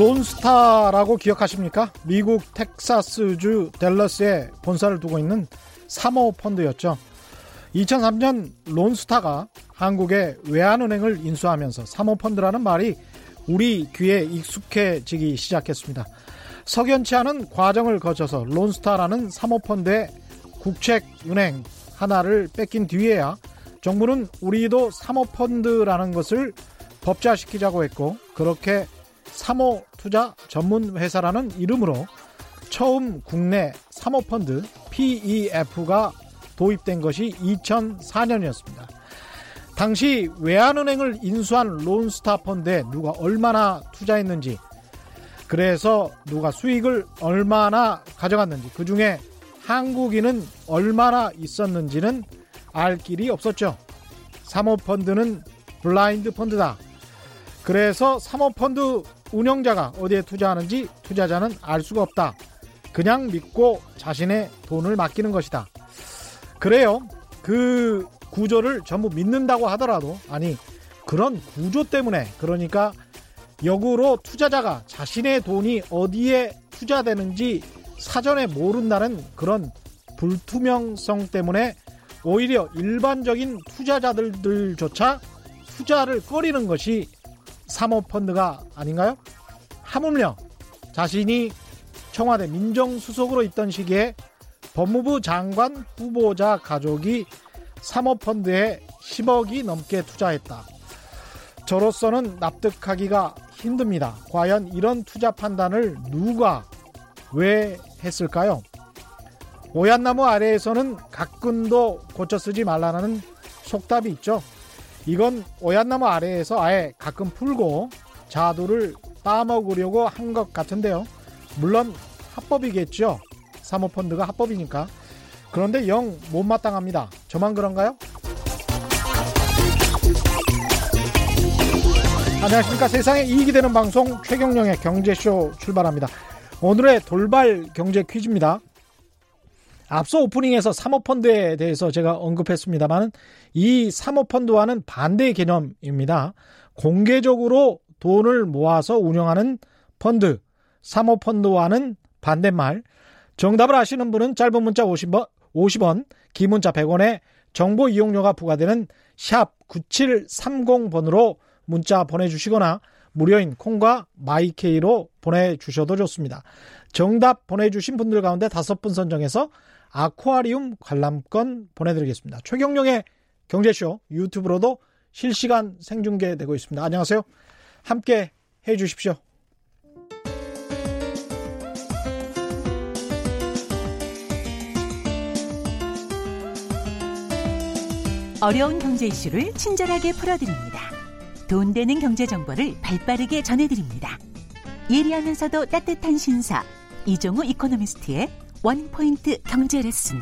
론스타라고 기억하십니까? 미국 텍사스주 댈러스에 본사를 두고 있는 사모펀드였죠. 2003년 론스타가 한국의 외환은행을 인수하면서 사모펀드라는 말이 우리 귀에 익숙해지기 시작했습니다. 석연치 않은 과정을 거쳐서 론스타라는 사모펀드의 국책은행 하나를 뺏긴 뒤에야 정부는 우리도 사모펀드라는 것을 법자시키자고 했고 그렇게 사모 투자 전문 회사라는 이름으로 처음 국내 사모펀드 PEF가 도입된 것이 2004년이었습니다. 당시 외환은행을 인수한 론스타 펀드에 누가 얼마나 투자했는지 그래서 누가 수익을 얼마나 가져갔는지 그 중에 한국인은 얼마나 있었는지는 알 길이 없었죠. 사모펀드는 블라인드 펀드다. 그래서 사모펀드 운영자가 어디에 투자하는지 투자자는 알 수가 없다. 그냥 믿고 자신의 돈을 맡기는 것이다. 그래요. 그 구조를 전부 믿는다고 하더라도 아니 그런 구조 때문에 그러니까 역으로 투자자가 자신의 돈이 어디에 투자되는지 사전에 모른다는 그런 불투명성 때문에 오히려 일반적인 투자자들조차 투자를 꺼리는 것이 사모펀드가 아닌가요? 하물며 자신이 청와대 민정수석으로 있던 시기에 법무부 장관 후보자 가족이 사모펀드에 10억이 넘게 투자했다. 저로서는 납득하기가 힘듭니다. 과연 이런 투자 판단을 누가 왜 했을까요? 오얏나무 아래에서는 가끔도 고쳐 쓰지 말라는 속답이 있죠. 이건 오얏나무 아래에서 아예 가끔 풀고 자두를 따먹으려고 한 것 같은데요. 물론 합법이겠죠. 사모펀드가 합법이니까. 그런데 영 못마땅합니다. 저만 그런가요? 안녕하십니까. 세상에 이익이 되는 방송 최경령의 경제쇼 출발합니다. 오늘의 돌발 경제 퀴즈입니다. 앞서 오프닝에서 사모펀드에 대해서 제가 언급했습니다만 이 사모펀드와는 반대의 개념입니다. 공개적으로 돈을 모아서 운영하는 펀드, 사모펀드와는 반대말. 정답을 아시는 분은 짧은 문자 50원, 50원, 긴 문자 100원에 정보 이용료가 부과되는 샵 9730번으로 문자 보내주시거나 무료인 콩과 마이케이로 보내주셔도 좋습니다. 정답 보내주신 분들 가운데 다섯 분 선정해서 아쿠아리움 관람권 보내드리겠습니다. 최경령의 경제쇼 유튜브로도 실시간 생중계되고 있습니다. 안녕하세요. 함께 해 주십시오. 어려운 경제 이슈를 친절하게 풀어드립니다. 돈 되는 경제 정보를 발빠르게 전해드립니다. 예리하면서도 따뜻한 신사 이종우 이코노미스트의 one point 경제 레슨.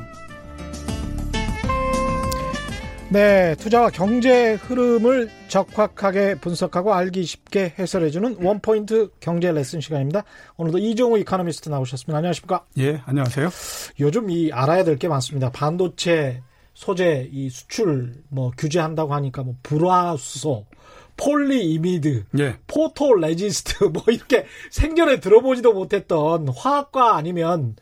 네, 투자와 경제 흐름을 적확하게 분석하고 알기 쉽게 해설해주는 one point 경제 레슨 시간입니다. 오늘도 이종우 이코노미스트 나오셨습니다. 안녕하십니까? 예, 안녕하세요. 요즘 이 알아야 될 게 많습니다. 반도체 소재 이 수출 뭐 규제한다고 하니까 뭐 불화수소, 폴리이미드, 예. photoresist 뭐 이렇게 생전에 들어보지도 못했던 화학과 아니면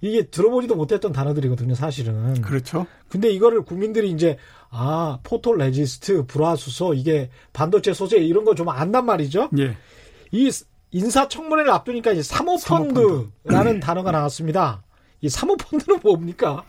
이게 들어보지도 못했던 단어들이거든요, 사실은. 그렇죠. 근데 이거를 국민들이 이제 아, photoresist, 불화수소 이게 반도체 소재 이런 거 좀 안단 말이죠. 예. 이 인사청문회를 앞두니까 이제 사모펀드라는 사모펀드. 단어가 나왔습니다. 이 사모펀드는 뭡니까?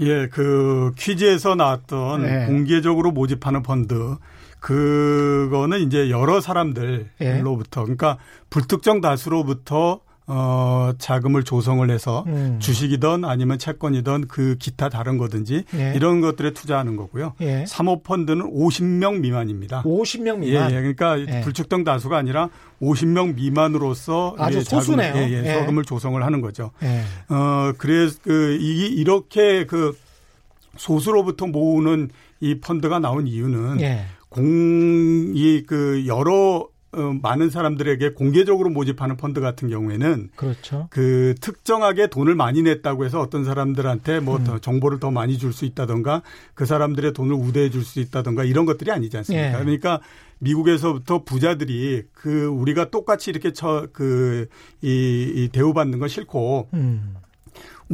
예, 그 퀴즈에서 나왔던 네. 공개적으로 모집하는 펀드 그거는 이제 여러 사람들로부터 예. 그러니까 불특정 다수로부터 어, 자금을 조성을 해서 음. 주식이든 아니면 채권이든 그 기타 다른 거든지 예. 이런 것들에 투자하는 거고요. 예. 사모펀드는 50명 미만입니다. 50명 미만. 예, 예. 그러니까 예. 불특정 다수가 아니라 50명 미만으로서 아주 소수네요. 자금, 예, 예, 예. 서금을 조성을 하는 거죠. 어, 그래서 그, 이, 이렇게 그 소수로부터 모으는 이 펀드가 나온 이유는 공이 그 여러 어, 많은 사람들에게 공개적으로 모집하는 펀드 같은 경우에는 그렇죠. 그 특정하게 돈을 많이 냈다고 해서 어떤 사람들한테 뭐 음. 정보를 더 많이 줄 수 있다던가 그 사람들의 돈을 우대해 줄 수 있다던가 이런 것들이 아니지 않습니까? 예. 그러니까 미국에서부터 부자들이 그 우리가 똑같이 이렇게 처그이 이 대우받는 건 싫고 음.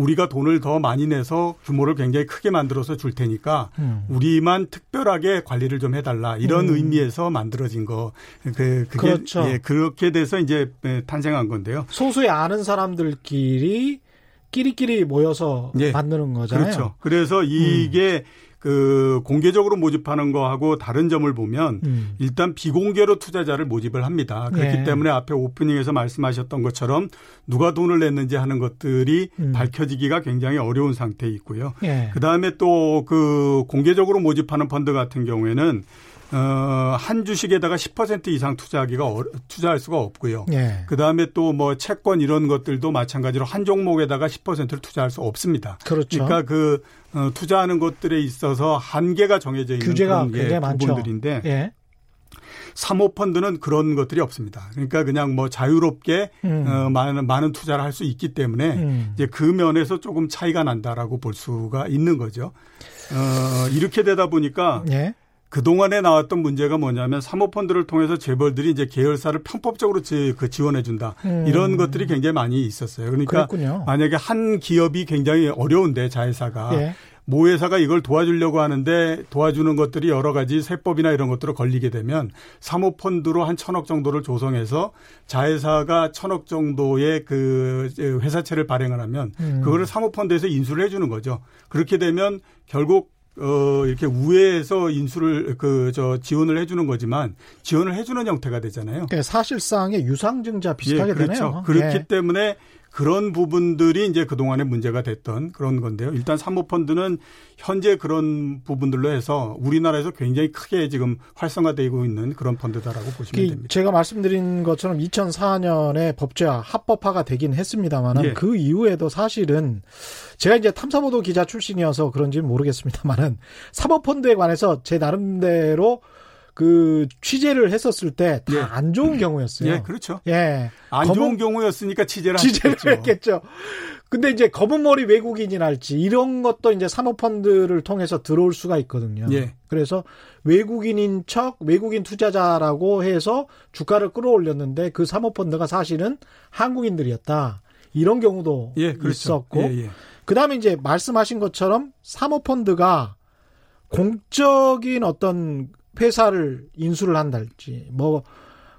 우리가 돈을 더 많이 내서 규모를 굉장히 크게 만들어서 줄 테니까 음. 우리만 특별하게 관리를 좀 해달라 이런 음. 의미에서 만들어진 거. 그 그게 그렇죠. 예, 그렇게 돼서 이제 예, 탄생한 건데요. 소수의 아는 사람들끼리 끼리끼리 모여서 예. 만드는 거잖아요. 그렇죠. 그래서 이게 음. 그 공개적으로 모집하는 거하고 다른 점을 보면 음. 일단 비공개로 투자자를 모집을 합니다. 그렇기 네. 때문에 앞에 오프닝에서 말씀하셨던 것처럼 누가 돈을 냈는지 하는 것들이 음. 밝혀지기가 굉장히 어려운 상태에 있고요. 네. 그다음에 또 그 공개적으로 모집하는 펀드 같은 경우에는 어, 한 주식에다가 10% 이상 투자하기가 어, 투자할 수가 없고요. 예. 그 다음에 또 뭐 채권 이런 것들도 마찬가지로 한 종목에다가 10%를 투자할 수 없습니다. 그렇죠. 그러니까 그 어, 투자하는 것들에 있어서 한계가 정해져 있는 규제가 그런 게 부분들인데 예. 사모펀드는 그런 것들이 없습니다. 그러니까 그냥 뭐 자유롭게 음. 어, 많은 많은 투자를 할 수 있기 때문에 음. 이제 그 면에서 조금 차이가 난다라고 볼 수가 있는 거죠. 어, 이렇게 되다 보니까 예. 그동안에 나왔던 문제가 뭐냐면 사모펀드를 통해서 재벌들이 이제 계열사를 편법적으로 지, 그 지원해준다. 음. 이런 것들이 굉장히 많이 있었어요. 그러니까 그랬군요. 만약에 한 기업이 굉장히 어려운데 자회사가 예. 모 회사가 이걸 도와주려고 하는데 도와주는 것들이 여러 가지 세법이나 이런 것들을 걸리게 되면 사모펀드로 한 천억 정도를 조성해서 자회사가 천억 정도의 그 회사채를 발행을 하면 음. 그거를 사모펀드에서 인수를 해주는 거죠. 그렇게 되면 결국 어, 이렇게 우회해서 인수를 그 저 지원을 해주는 거지만 지원을 해주는 형태가 되잖아요. 네, 사실상의 유상증자 비슷하게 예, 그렇죠. 되네요. 그렇기 예. 때문에 그런 부분들이 이제 그동안에 문제가 됐던 그런 건데요. 일단 사모펀드는 현재 그런 부분들로 해서 우리나라에서 굉장히 크게 지금 활성화되고 있는 그런 펀드다라고 보시면 됩니다. 제가 말씀드린 것처럼 2004년에 법제화 합법화가 되긴 했습니다만 예. 그 이후에도 사실은 제가 이제 탐사보도 기자 출신이어서 그런지는 모르겠습니다만은 사모펀드에 관해서 제 나름대로 그 취재를 했었을 때 다안 예. 좋은 경우였어요. 예, 그렇죠. 예. 안 검은, 좋은 경우였으니까 취재를, 취재를 했겠죠. 근데 이제 검은 머리 외국인이랄지 이런 것도 이제 사모펀드를 통해서 들어올 수가 있거든요. 예. 그래서 외국인인 척 외국인 투자자라고 해서 주가를 끌어올렸는데 그 사모펀드가 사실은 한국인들이었다. 이런 경우도 예, 그렇죠. 있었고 예, 예. 그다음에 이제 말씀하신 것처럼 사모펀드가 공적인 어떤 회사를 인수를 한달지 뭐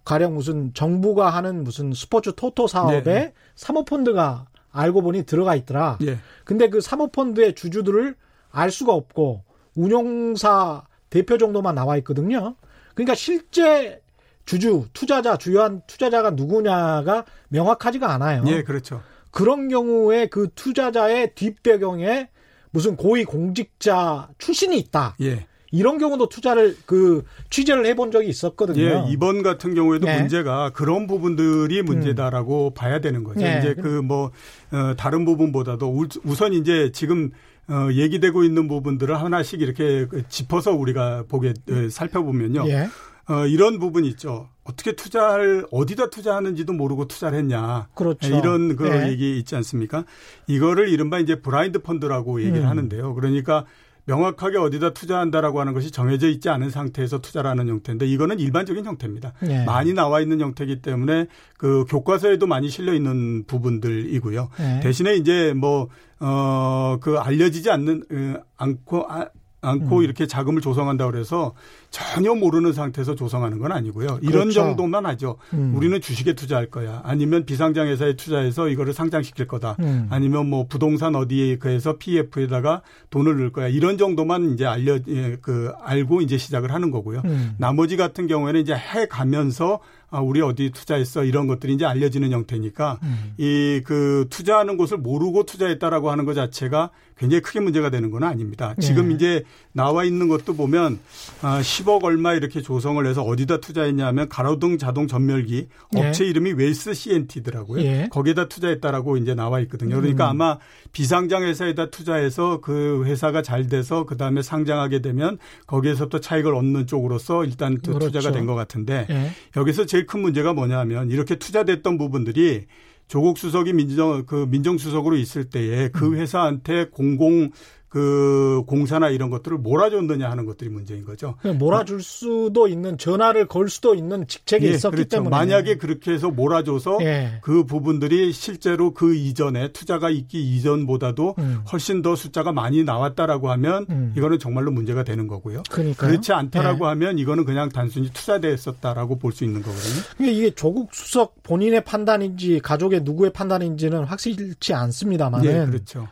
가령 무슨 정부가 하는 무슨 스포츠 토토 사업에 네. 사모펀드가 알고 보니 들어가 있더라. 네. 근데 그 사모펀드의 주주들을 알 수가 없고 운용사 대표 정도만 나와 있거든요. 그러니까 실제 주주, 투자자, 주요한 투자자가 누구냐가 명확하지가 않아요. 예, 그렇죠. 그런 경우에 그 투자자의 뒷배경에 무슨 고위 공직자 출신이 있다. 예. 이런 경우도 투자를 그 취재를 해본 적이 있었거든요. 예, 이번 같은 경우에도 네. 문제가 그런 부분들이 문제다라고 음. 봐야 되는 거죠. 네. 이제 그뭐 어, 다른 부분보다도 우선 이제 지금 어, 얘기되고 있는 부분들을 하나씩 이렇게 그 짚어서 우리가 보게 어, 살펴보면요. 예. 어, 이런 부분이 있죠. 어떻게 투자를 어디다 투자하는지도 모르고 투자를 했냐. 그렇죠. 이런 그 네. 얘기 있지 않습니까? 이거를 이른바 이제 브라인드 펀드라고 얘기를 음. 하는데요. 그러니까 명확하게 어디다 투자한다라고 하는 것이 정해져 있지 않은 상태에서 투자를 하는 형태인데 이거는 일반적인 형태입니다. 네. 많이 나와 있는 형태이기 때문에 그 교과서에도 많이 실려 있는 부분들이고요. 네. 대신에 이제 뭐 어, 그 알려지지 않는, 어, 않고, 아, 않고 음. 이렇게 자금을 조성한다 그래서 전혀 모르는 상태에서 조성하는 건 아니고요. 이런 그렇죠. 정도만 하죠. 음. 우리는 주식에 투자할 거야. 아니면 비상장 회사에 투자해서 이거를 상장시킬 거다. 음. 아니면 뭐 부동산 어디에 그해서 PF에다가 돈을 넣을 거야. 이런 정도만 이제 알려 예, 그 알고 이제 시작을 하는 거고요. 음. 나머지 같은 경우에는 이제 해 가면서 아, 우리 어디 투자했어 이런 것들이 이제 알려지는 형태니까 음. 이그 투자하는 곳을 모르고 투자했다라고 하는 것 자체가 굉장히 크게 문제가 되는 건 아닙니다. 지금 네. 이제 나와 있는 것도 보면 아, 10억 얼마 이렇게 조성을 해서 어디다 투자했냐면 가로등 자동 전멸기 예. 업체 이름이 웰스 CNT더라고요. 예. 거기에다 투자했다라고 이제 나와 있거든요. 그러니까 음. 아마 비상장 회사에다 투자해서 그 회사가 잘 돼서 그 다음에 상장하게 되면 거기에서 또 차익을 얻는 쪽으로서 일단 또 그렇죠. 투자가 된 것 같은데 예. 여기서 제일 제일 큰 문제가 뭐냐면 이렇게 투자됐던 부분들이 조국 수석이 민정 그 민정 수석으로 있을 때에 그 음. 회사한테 공공 그 공사나 이런 것들을 몰아줬느냐 하는 것들이 문제인 거죠. 몰아줄 수도 있는 전화를 걸 수도 있는 직책이 예, 있었기 그렇죠. 때문에 만약에 그렇게 해서 몰아줘서 예. 그 부분들이 실제로 그 이전에 투자가 있기 이전보다도 음. 훨씬 더 숫자가 많이 나왔다라고 하면 음. 이거는 정말로 문제가 되는 거고요. 그러니까요. 그렇지 않다라고 예. 하면 이거는 그냥 단순히 투자됐었다라고 볼 수 있는 거거든요. 이게 조국 수석 본인의 판단인지 가족의 누구의 판단인지는 확실치 않습니다만. 예, 그렇죠.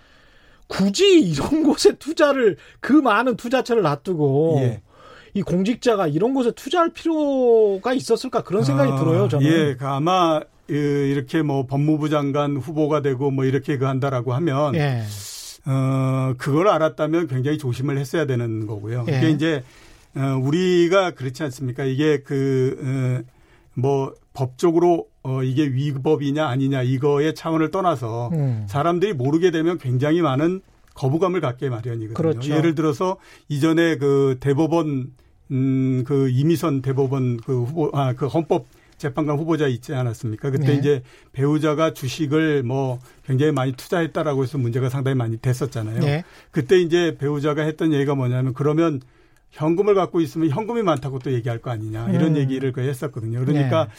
굳이 이런 곳에 투자를 그 많은 투자처를 놔두고 예. 이 공직자가 이런 곳에 투자할 필요가 있었을까 그런 생각이 아, 들어요. 저는. 예, 그 아마 이렇게 뭐 법무부 장관 후보가 되고 뭐 이렇게 그 한다라고 하면 예. 어 그걸 알았다면 굉장히 조심을 했어야 되는 거고요. 예. 이게 이제 어 우리가 그렇지 않습니까? 이게 그뭐 어, 법적으로 어 이게 위법이냐 아니냐 이거의 차원을 떠나서 음. 사람들이 모르게 되면 굉장히 많은 거부감을 갖게 마련이거든요. 그렇죠. 예를 들어서 이전에 그 대법원 음 그 이미선 대법원 그 후보 아 그 헌법 재판관 후보자 있지 않았습니까? 그때 네. 이제 배우자가 주식을 뭐 굉장히 많이 투자했다라고 해서 문제가 상당히 많이 됐었잖아요. 네. 그때 이제 배우자가 했던 얘기가 뭐냐면 그러면 현금을 갖고 있으면 현금이 많다고 또 얘기할 거 아니냐 이런 음. 얘기를 그 했었거든요. 그러니까 네.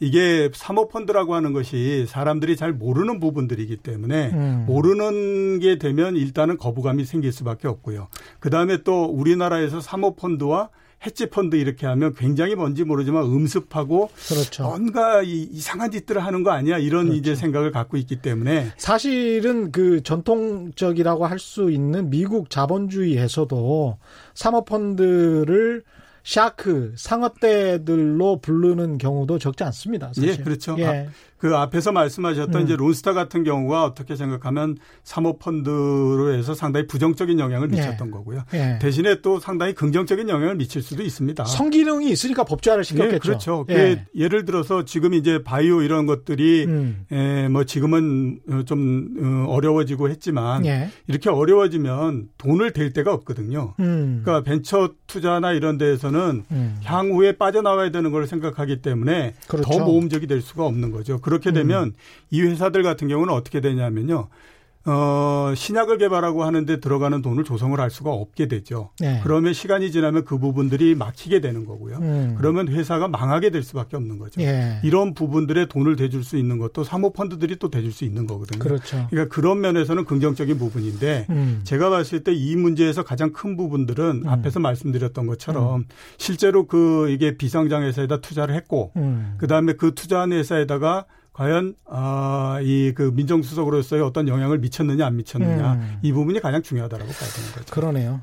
이게 사모펀드라고 하는 것이 사람들이 잘 모르는 부분들이기 때문에 음. 모르는 게 되면 일단은 거부감이 생길 수밖에 없고요. 그 다음에 또 우리나라에서 사모펀드와 해지펀드 이렇게 하면 굉장히 뭔지 모르지만 음습하고 그렇죠. 뭔가 이 상한 짓들을 하는 거 아니야 이런 그렇죠. 이제 생각을 갖고 있기 때문에 사실은 그 전통적이라고 할 수 있는 미국 자본주의에서도 사모펀드를 shark 상어떼들로 부르는 경우도 적지 않습니다. 사실. 예, 그렇죠. 예. 아, 그 앞에서 말씀하셨던 음. 이제 론스타 같은 경우가 어떻게 생각하면 사모펀드로 해서 상당히 부정적인 영향을 예. 미쳤던 예. 거고요. 예. 대신에 또 상당히 긍정적인 영향을 미칠 수도 있습니다. 순기능이 있으니까 법제화를 시켰겠죠. 예, 그렇죠. 예. 예를 들어서 지금 이제 바이오 이런 것들이 음. 에, 뭐 지금은 좀 어, 어려워지고 했지만 예. 이렇게 어려워지면 돈을 댈 데가 없거든요. 음. 그러니까 벤처 투자나 이런 데에서는 음. 향후에 빠져나와야 되는 걸 생각하기 때문에 그렇죠. 더 모험적이 될 수가 없는 거죠. 그렇게 되면 음. 이 회사들 같은 경우는 어떻게 되냐면요. 어, 신약을 개발하고 하는데 들어가는 돈을 조성을 할 수가 없게 되죠. 네. 그러면 시간이 지나면 그 부분들이 막히게 되는 거고요. 음. 그러면 회사가 망하게 될 수밖에 없는 거죠. 예. 이런 부분들에 돈을 대줄 수 있는 것도 사모펀드들이 또 대줄 수 있는 거거든요. 그렇죠. 그러니까 그런 면에서는 긍정적인 부분인데 음. 제가 봤을 때 이 문제에서 가장 큰 부분들은 음. 앞에서 말씀드렸던 것처럼 음. 실제로 그 이게 비상장 회사에다 투자를 했고 음. 그다음에 그 투자한 회사에다가 과연 아, 이 그 민정수석으로서의 어떤 영향을 미쳤느냐 안 미쳤느냐 음. 이 부분이 가장 중요하다라고 봐야 되는 거죠. 그러네요.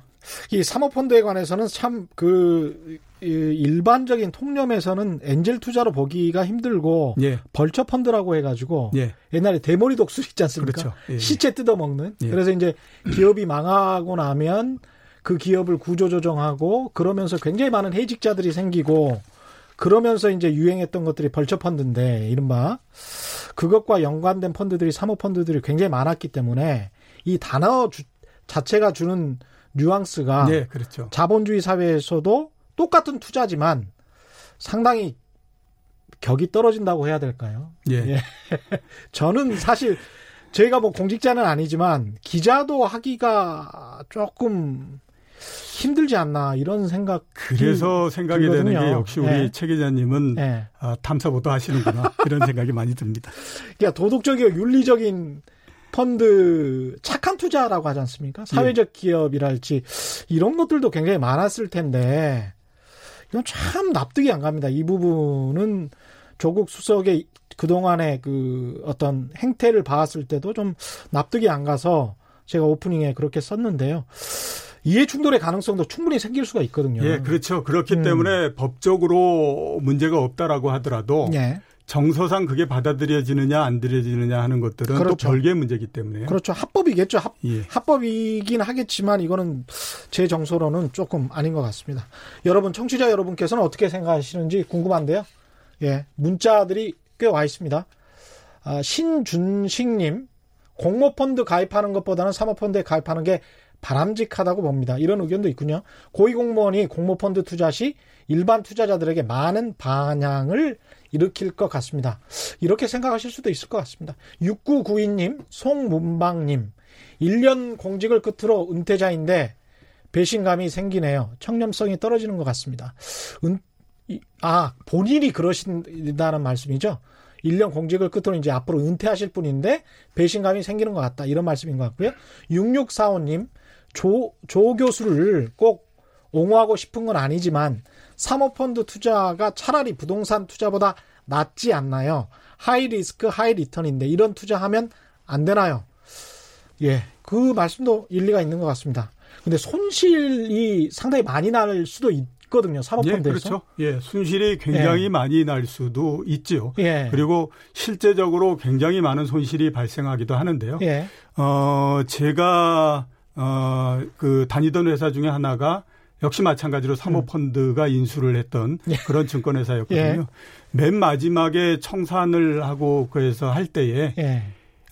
이 사모펀드에 관해서는 참그 일반적인 통념에서는 엔젤 투자로 보기가 힘들고 예. 벌처 펀드라고 해가지고 예. 옛날에 대머리 독수 있지 않습니까? 그렇죠. 예. 시체 뜯어먹는. 예. 그래서 이제 기업이 망하고 나면 그 기업을 구조조정하고 그러면서 굉장히 많은 해직자들이 생기고 그러면서 이제 유행했던 것들이 벌처 펀드인데 이른바 그것과 연관된 펀드들이 사모 펀드들이 굉장히 많았기 때문에 이 단어 주, 자체가 주는 뉘앙스가 네, 그렇죠. 자본주의 사회에서도 똑같은 투자지만 상당히 격이 떨어진다고 해야 될까요? 예. 예. 저는 사실 저희가 뭐 공직자는 아니지만 기자도 하기가 조금 힘들지 않나 이런 생각. 그래서 생각이 들거든요. 되는 게 역시 우리 네. 최 기자님은 네. 아, 탐사보도 하시는구나 이런 생각이 많이 듭니다. 그러니까 도덕적이고 윤리적인 펀드 착한 투자라고 하지 않습니까? 사회적 예. 기업이랄지 이런 것들도 굉장히 많았을 텐데 이건 참 납득이 안 갑니다. 이 부분은 조국 수석의 그동안의 그 어떤 행태를 봤을 때도 좀 납득이 안 가서 제가 오프닝에 그렇게 썼는데요. 이해 충돌의 가능성도 충분히 생길 수가 있거든요. 예, 그렇죠. 그렇기 음. 때문에 법적으로 문제가 없다라고 하더라도 예. 정서상 그게 받아들여지느냐 안 들여지느냐 하는 것들은 그렇죠. 또 별개의 문제이기 때문에 그렇죠 합법이겠죠 합, 예. 합법이긴 하겠지만 이거는 제 정서로는 조금 아닌 것 같습니다 여러분 청취자 여러분께서는 어떻게 생각하시는지 궁금한데요 예 문자들이 꽤 와 있습니다 아, 신준식님 공모펀드 가입하는 것보다는 사모펀드에 가입하는 게 바람직하다고 봅니다. 이런 의견도 있군요. 고위공무원이 공모펀드 투자 시 일반 투자자들에게 많은 반향을 일으킬 것 같습니다. 이렇게 생각하실 수도 있을 것 같습니다. 6992님, 송문방님, 1년 공직을 끝으로 은퇴자인데 배신감이 생기네요. 청렴성이 떨어지는 것 같습니다. 은, 아, 본인이 그러신다는 말씀이죠? 1년 공직을 끝으로 이제 앞으로 은퇴하실 분인데 배신감이 생기는 것 같다. 이런 말씀인 것 같고요. 6645님, 조, 조 교수를 꼭 옹호하고 싶은 건 아니지만 사모펀드 투자가 차라리 부동산 투자보다 낫지 않나요? high risk, high return인데 이런 투자하면 안 되나요? 예, 그 말씀도 일리가 있는 것 같습니다. 근데 손실이 상당히 많이 날 수도 있거든요. 사모펀드에서. 예, 그렇죠. 예, 손실이 굉장히 예. 많이 날 수도 있죠. 예. 그리고 실제적으로 굉장히 많은 손실이 발생하기도 하는데요. 예. 어, 제가 어, 그 다니던 회사 중에 하나가 역시 마찬가지로 사모펀드가 인수를 했던 예. 그런 증권회사였거든요. 예. 맨 마지막에 청산을 하고 그래서 할 때에 예.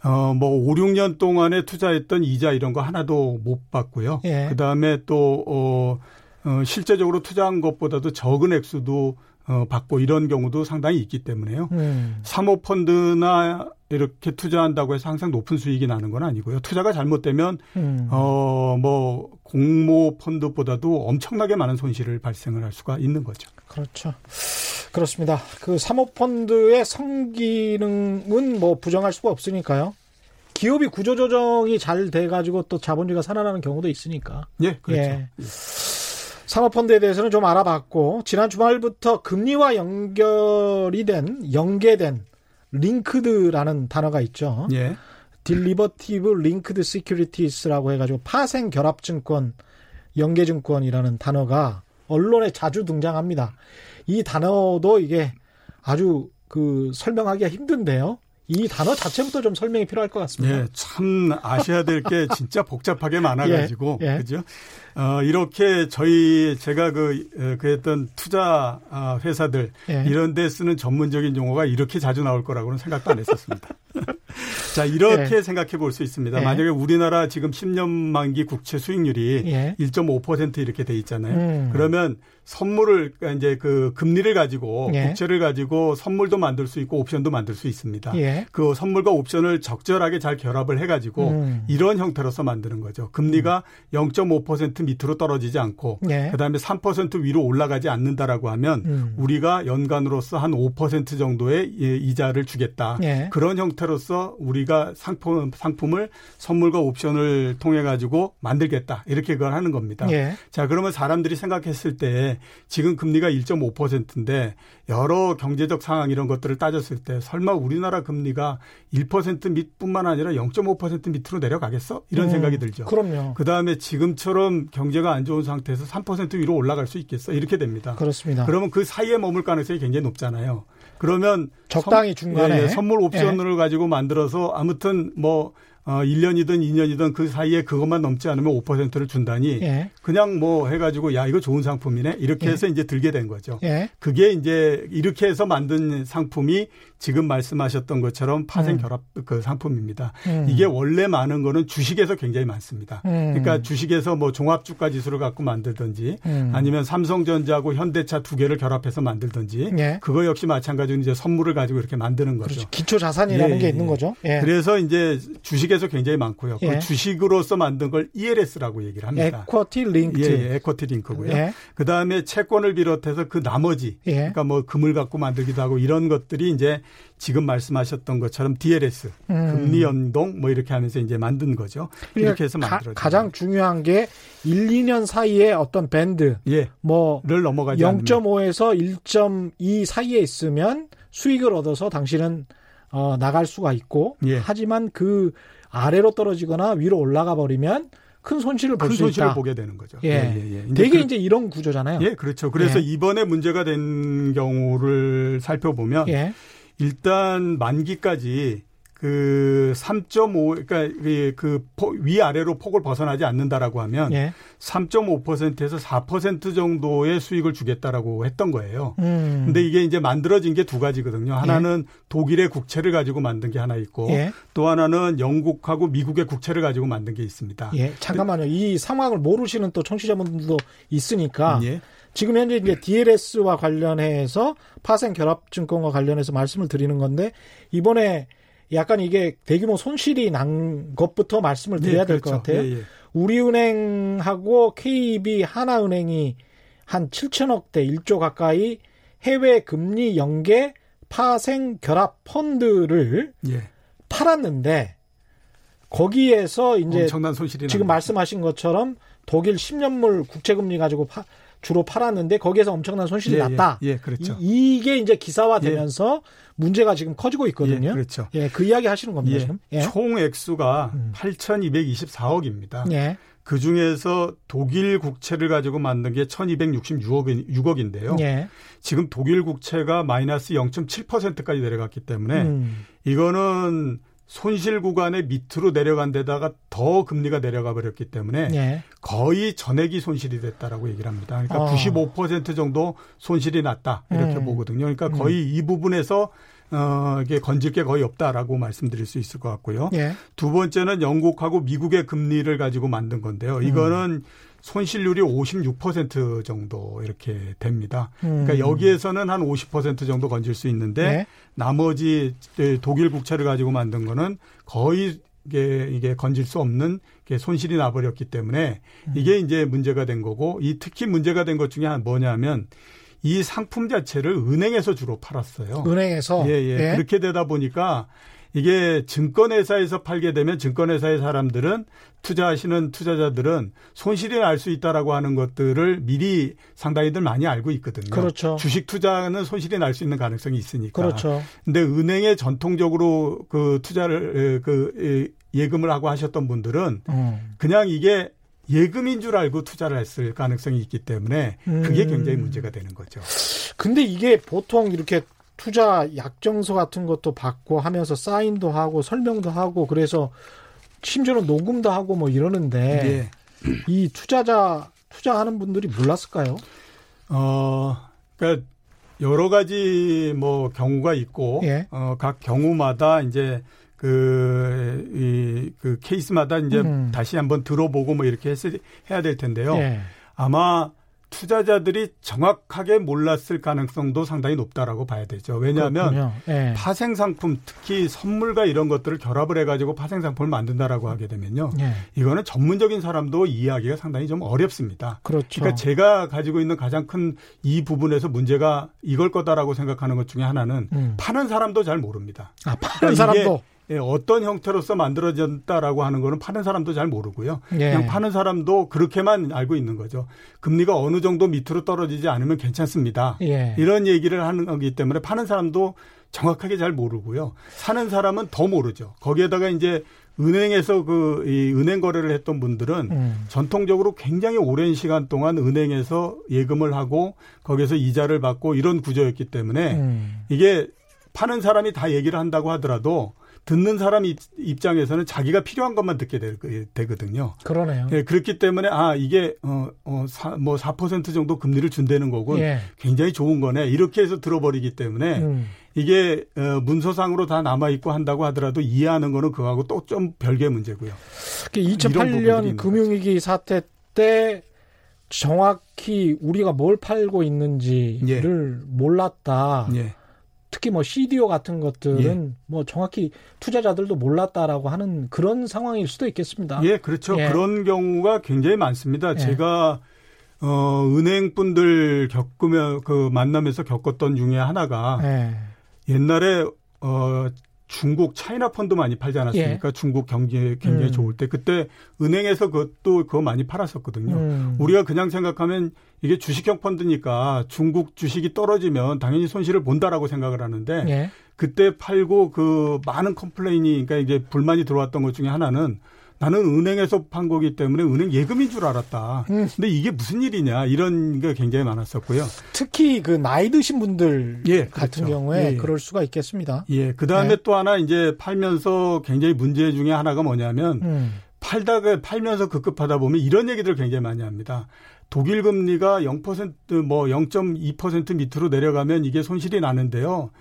어, 뭐, 5, 6년 동안에 투자했던 이자 이런 거 하나도 못 받고요. 예. 그 다음에 또, 어, 어, 실제적으로 투자한 것보다도 적은 액수도 어, 받고 이런 경우도 상당히 있기 때문에요. 음. 사모펀드나 이렇게 투자한다고 해서 항상 높은 수익이 나는 건 아니고요. 투자가 잘못되면 음. 어뭐 공모 펀드보다도 엄청나게 많은 손실을 발생을 할 수가 있는 거죠. 그렇죠. 그렇습니다. 그 사모펀드의 순기능은 뭐 부정할 수가 없으니까요. 기업이 구조조정이 잘 돼가지고 또 자본주의가 살아나는 경우도 있으니까. 예, 그렇죠. 예. 사모펀드에 대해서는 좀 알아봤고 지난 주말부터 금리와 연결이 된 연계된 linked라는 단어가 있죠. 예. derivative linked securities라고 해가지고 파생 결합 증권, 연계 증권이라는 단어가 언론에 자주 등장합니다. 이 단어도 이게 아주 그 설명하기가 힘든데요. 이 단어 자체부터 좀 설명이 필요할 것 같습니다. 예, 참 아셔야 될 게 진짜 복잡하게 많아가지고 예, 예. 그죠? 어, 이렇게 저희 제가 그, 어, 그 했던 투자 아, 회사들 예. 이런 데 쓰는 전문적인 용어가 이렇게 자주 나올 거라고는 생각도 안 했었습니다. 자, 이렇게 예. 생각해 볼 수 있습니다. 예. 만약에 우리나라 지금 10년 만기 국채 수익률이 예. 1.5% 이렇게 돼 있잖아요. 음. 그러면 선물을 그러니까 이제 그 금리를 가지고 예. 국채를 가지고 선물도 만들 수 있고 옵션도 만들 수 있습니다. 예. 그 선물과 옵션을 적절하게 잘 결합을 해 가지고 음. 이런 형태로서 만드는 거죠. 금리가 음. 0.5% 밑으로 떨어지지 않고 예. 그다음에 3% 위로 올라가지 않는다라고 하면 음. 우리가 연간으로서 한 5% 정도의 예, 이자를 주겠다. 예. 그런 형태 로서 우리가 상품 상품을 선물과 옵션을 통해 가지고 만들겠다. 이렇게 그걸 하는 겁니다. 예. 자, 그러면 사람들이 생각했을 때 지금 금리가 1.5%인데 여러 경제적 상황 이런 것들을 따졌을 때 설마 우리나라 금리가 1% 밑뿐만 아니라 0.5% 밑으로 내려가겠어? 이런 음, 생각이 들죠. 그럼요. 그 다음에 지금처럼 경제가 안 좋은 상태에서 3% 위로 올라갈 수 있겠어? 이렇게 됩니다. 그렇습니다. 그러면 그 사이에 머물 가능성이 굉장히 높잖아요. 그러면 적당히 중간에 예, 예, 선물 옵션을 예. 가지고 만들어서 아무튼 뭐 어, 1년이든 2년이든 그 사이에 그것만 넘지 않으면 5%를 준다니 예. 그냥 뭐 해가지고 야 이거 좋은 상품이네 이렇게 예. 해서 예. 이제 들게 된 거죠. 예. 그게 이제 이렇게 해서 만든 상품이 지금 말씀하셨던 것처럼 파생 음. 결합 그 상품입니다. 음. 이게 원래 많은 거는 주식에서 굉장히 많습니다. 음. 그러니까 주식에서 뭐 종합 주가 지수를 갖고 만들든지 음. 아니면 삼성전자하고 현대차 두 개를 결합해서 만들든지 예. 그거 역시 마찬가지로 이제 선물을 가지고 이렇게 만드는 거죠. 그렇죠. 기초 자산이라는 예, 게 있는 거죠. 그래서 이제 주식에 주식에서 굉장히 많고요. 그 예. 그 주식으로서 만든 걸 ELS라고 얘기를 합니다. 에쿼티 링크. 예, 예, 에쿼티 링크고요. 예. 그 다음에 채권을 비롯해서 그 나머지, 예. 그러니까 뭐 금을 갖고 만들기도 하고 이런 것들이 이제 지금 말씀하셨던 것처럼 DLS, 음. 금리 연동 뭐 이렇게 하면서 이제 만든 거죠. 그러니까 이렇게 해서 만들어져. 가장 중요한 게 1, 2년 사이에 어떤 밴드, 예, 뭐를 넘어가지 0.5에서 1.2 사이에 있으면 수익을 얻어서 당신은 어, 나갈 수가 있고 예. 하지만 그 아래로 떨어지거나 위로 올라가 버리면 큰 손실을 볼수 있다. 보게 되는 거죠. 예. 예, 예, 예. 되게 그, 이제 이런 구조잖아요. 예, 그렇죠. 그래서 예. 이번에 문제가 된 경우를 살펴보면 예. 일단 만기까지 그 3.5, 그러니까 그 위아래로 폭을 벗어나지 않는다라고 하면 예. 3.5%에서 4% 정도의 수익을 주겠다라고 했던 거예요. 음. 근데 이게 이제 만들어진 게 두 가지거든요. 하나는 예. 독일의 국채를 가지고 만든 게 하나 있고 예. 또 하나는 영국하고 미국의 국채를 가지고 만든 게 있습니다. 예. 잠깐만요. 이 상황을 모르시는 또 청취자분들도 있으니까 예. 지금 현재 이제 DLS와 관련해서 파생 결합증권과 관련해서 말씀을 드리는 건데 이번에 약간 이게 대규모 손실이 난 것부터 말씀을 드려야 네, 될것 그렇죠. 같아요. 예, 예. 우리은행하고 KB 하나은행이 한 7천억 대 1조 가까이 해외 금리 연계 파생 결합 펀드를 예. 팔았는데 거기에서 이제 지금. 말씀하신 것처럼 독일 10년물 국채 금리 가지고 파, 주로 팔았는데 거기에서 엄청난 손실이 예, 났다. 예, 예 그렇죠. 이, 게 이제 기사화되면서 예. 문제가 지금 커지고 있거든요. 예, 그렇죠. 예, 그 이야기 하시는 겁니다. 예, 지금. 예. 총 액수가 음. 8,224억입니다. 예. 그 중에서 독일 국채를 가지고 만든 게 1,266억, 6억인데요. 예. 지금 독일 국채가 마이너스 0.7%까지 내려갔기 때문에 음. 이거는 손실 구간의 밑으로 내려간 데다가 더 금리가 내려가 버렸기 때문에 네. 거의 전액이 손실이 됐다라고 얘기를 합니다. 그러니까 어. 95% 정도 손실이 났다 이렇게 음. 보거든요. 그러니까 거의 음. 이 부분에서 어, 이게 건질 게 거의 없다라고 말씀드릴 수 있을 것 같고요. 예. 두 번째는 영국하고 미국의 금리를 가지고 만든 건데요. 이거는 음. 손실률이 56% 정도 이렇게 됩니다. 음. 그러니까 여기에서는 한 50% 정도 건질 수 있는데 네. 나머지 독일 국채를 가지고 만든 거는 거의 이게 이게 건질 수 없는 게 손실이 나버렸기 때문에 음. 이게 이제 문제가 된 거고 이 특히 문제가 된 것 중에 뭐냐면 이 상품 자체를 은행에서 주로 팔았어요. 은행에서 예, 예. 예. 그렇게 되다 보니까 이게 증권회사에서 팔게 되면 증권회사의 사람들은 투자하시는 투자자들은 손실이 날 수 있다라고 하는 것들을 미리 상당히들 많이 알고 있거든요. 그렇죠. 주식 투자는 손실이 날 수 있는 가능성이 있으니까. 그렇죠. 근데 은행에 전통적으로 그 투자를 그 예금을 하고 하셨던 분들은 음. 그냥 이게 예금인 줄 알고 투자를 했을 가능성이 있기 때문에 그게 음. 굉장히 문제가 되는 거죠. 근데 이게 보통 이렇게 투자 약정서 같은 것도 받고 하면서 사인도 하고 설명도 하고 그래서 심지어는 녹음도 하고 뭐 이러는데 네. 이 투자자 투자하는 분들이 몰랐을까요? 어, 그러니까 여러 가지 뭐 경우가 있고 예. 어, 각 경우마다 이제 그, 이, 그 케이스마다 이제 음. 다시 한번 들어보고 뭐 이렇게 했, 해야 될 텐데요. 예. 아마 투자자들이 정확하게 몰랐을 가능성도 상당히 높다라고 봐야 되죠. 왜냐하면 네. 파생 상품 특히 선물과 이런 것들을 결합을 해가지고 파생 상품을 만든다라고 하게 되면요, 네. 이거는 전문적인 사람도 이해하기가 상당히 좀 어렵습니다. 그렇죠. 그러니까 제가 가지고 있는 가장 큰 이 부분에서 문제가 이걸 거다라고 생각하는 것 중에 하나는 음. 파는 사람도 잘 모릅니다. 아, 파는 그러니까 사람도 예, 어떤 형태로서 만들어졌다라고 하는 거는 파는 사람도 잘 모르고요. 예. 그냥 파는 사람도 그렇게만 알고 있는 거죠. 금리가 어느 정도 밑으로 떨어지지 않으면 괜찮습니다. 예. 이런 얘기를 하는 거기 때문에 파는 사람도 정확하게 잘 모르고요. 사는 사람은 더 모르죠. 거기에다가 이제 은행에서 그, 이 은행 거래를 했던 분들은 음. 전통적으로 굉장히 오랜 시간 동안 은행에서 예금을 하고 거기에서 이자를 받고 이런 구조였기 때문에 음. 이게 파는 사람이 다 얘기를 한다고 하더라도 듣는 사람 입장에서는 자기가 필요한 것만 듣게 되 거든요. 그러네요. 예, 그렇기 때문에 아 이게 어어뭐4% 정도 금리를 준다는 거고 예. 굉장히 좋은 거네 이렇게 해서 들어버리기 때문에 음. 이게 어, 문서상으로 다 남아 있고 한다고 하더라도 이해하는 거는 그거하고 또 좀 별개의 문제고요. 2008년 금융위기 사태 때 정확히 우리가 뭘 팔고 있는지를 예. 몰랐다. 예. 특히 뭐 CDO 같은 것들은 예. 뭐 정확히 투자자들도 몰랐다라고 하는 그런 상황일 수도 있겠습니다. 예, 그렇죠. 예. 그런 경우가 굉장히 많습니다. 예. 제가 어 은행 분들 겪으면 그 만나면서 겪었던 중에 하나가 예. 옛날에 어 중국 차이나 펀드 많이 팔지 않았습니까? 예. 중국 경제 굉장히 음. 좋을 때 그때 은행에서 그것도 그거 많이 팔았었거든요. 음. 우리가 그냥 생각하면 이게 주식형 펀드니까 중국 주식이 떨어지면 당연히 손실을 본다라고 생각을 하는데 예. 그때 팔고 그 많은 complain이 그러니까 이제 불만이 들어왔던 것 중에 하나는 나는 은행에서 판 거기 때문에 은행 예금인 줄 알았다. 음. 근데 이게 무슨 일이냐 이런 게 굉장히 많았었고요. 특히 그 나이 드신 분들 예, 같은 그렇죠. 경우에 예, 예. 그럴 수가 있겠습니다. 예. 그 다음에 네. 또 하나 이제 팔면서 굉장히 문제 중에 하나가 뭐냐면 음. 팔다가 팔면서 급급하다 보면 이런 얘기들 을 굉장히 많이 합니다. 독일 금리가 0%뭐 0.2% 밑으로 내려가면 이게 손실이 나는데요.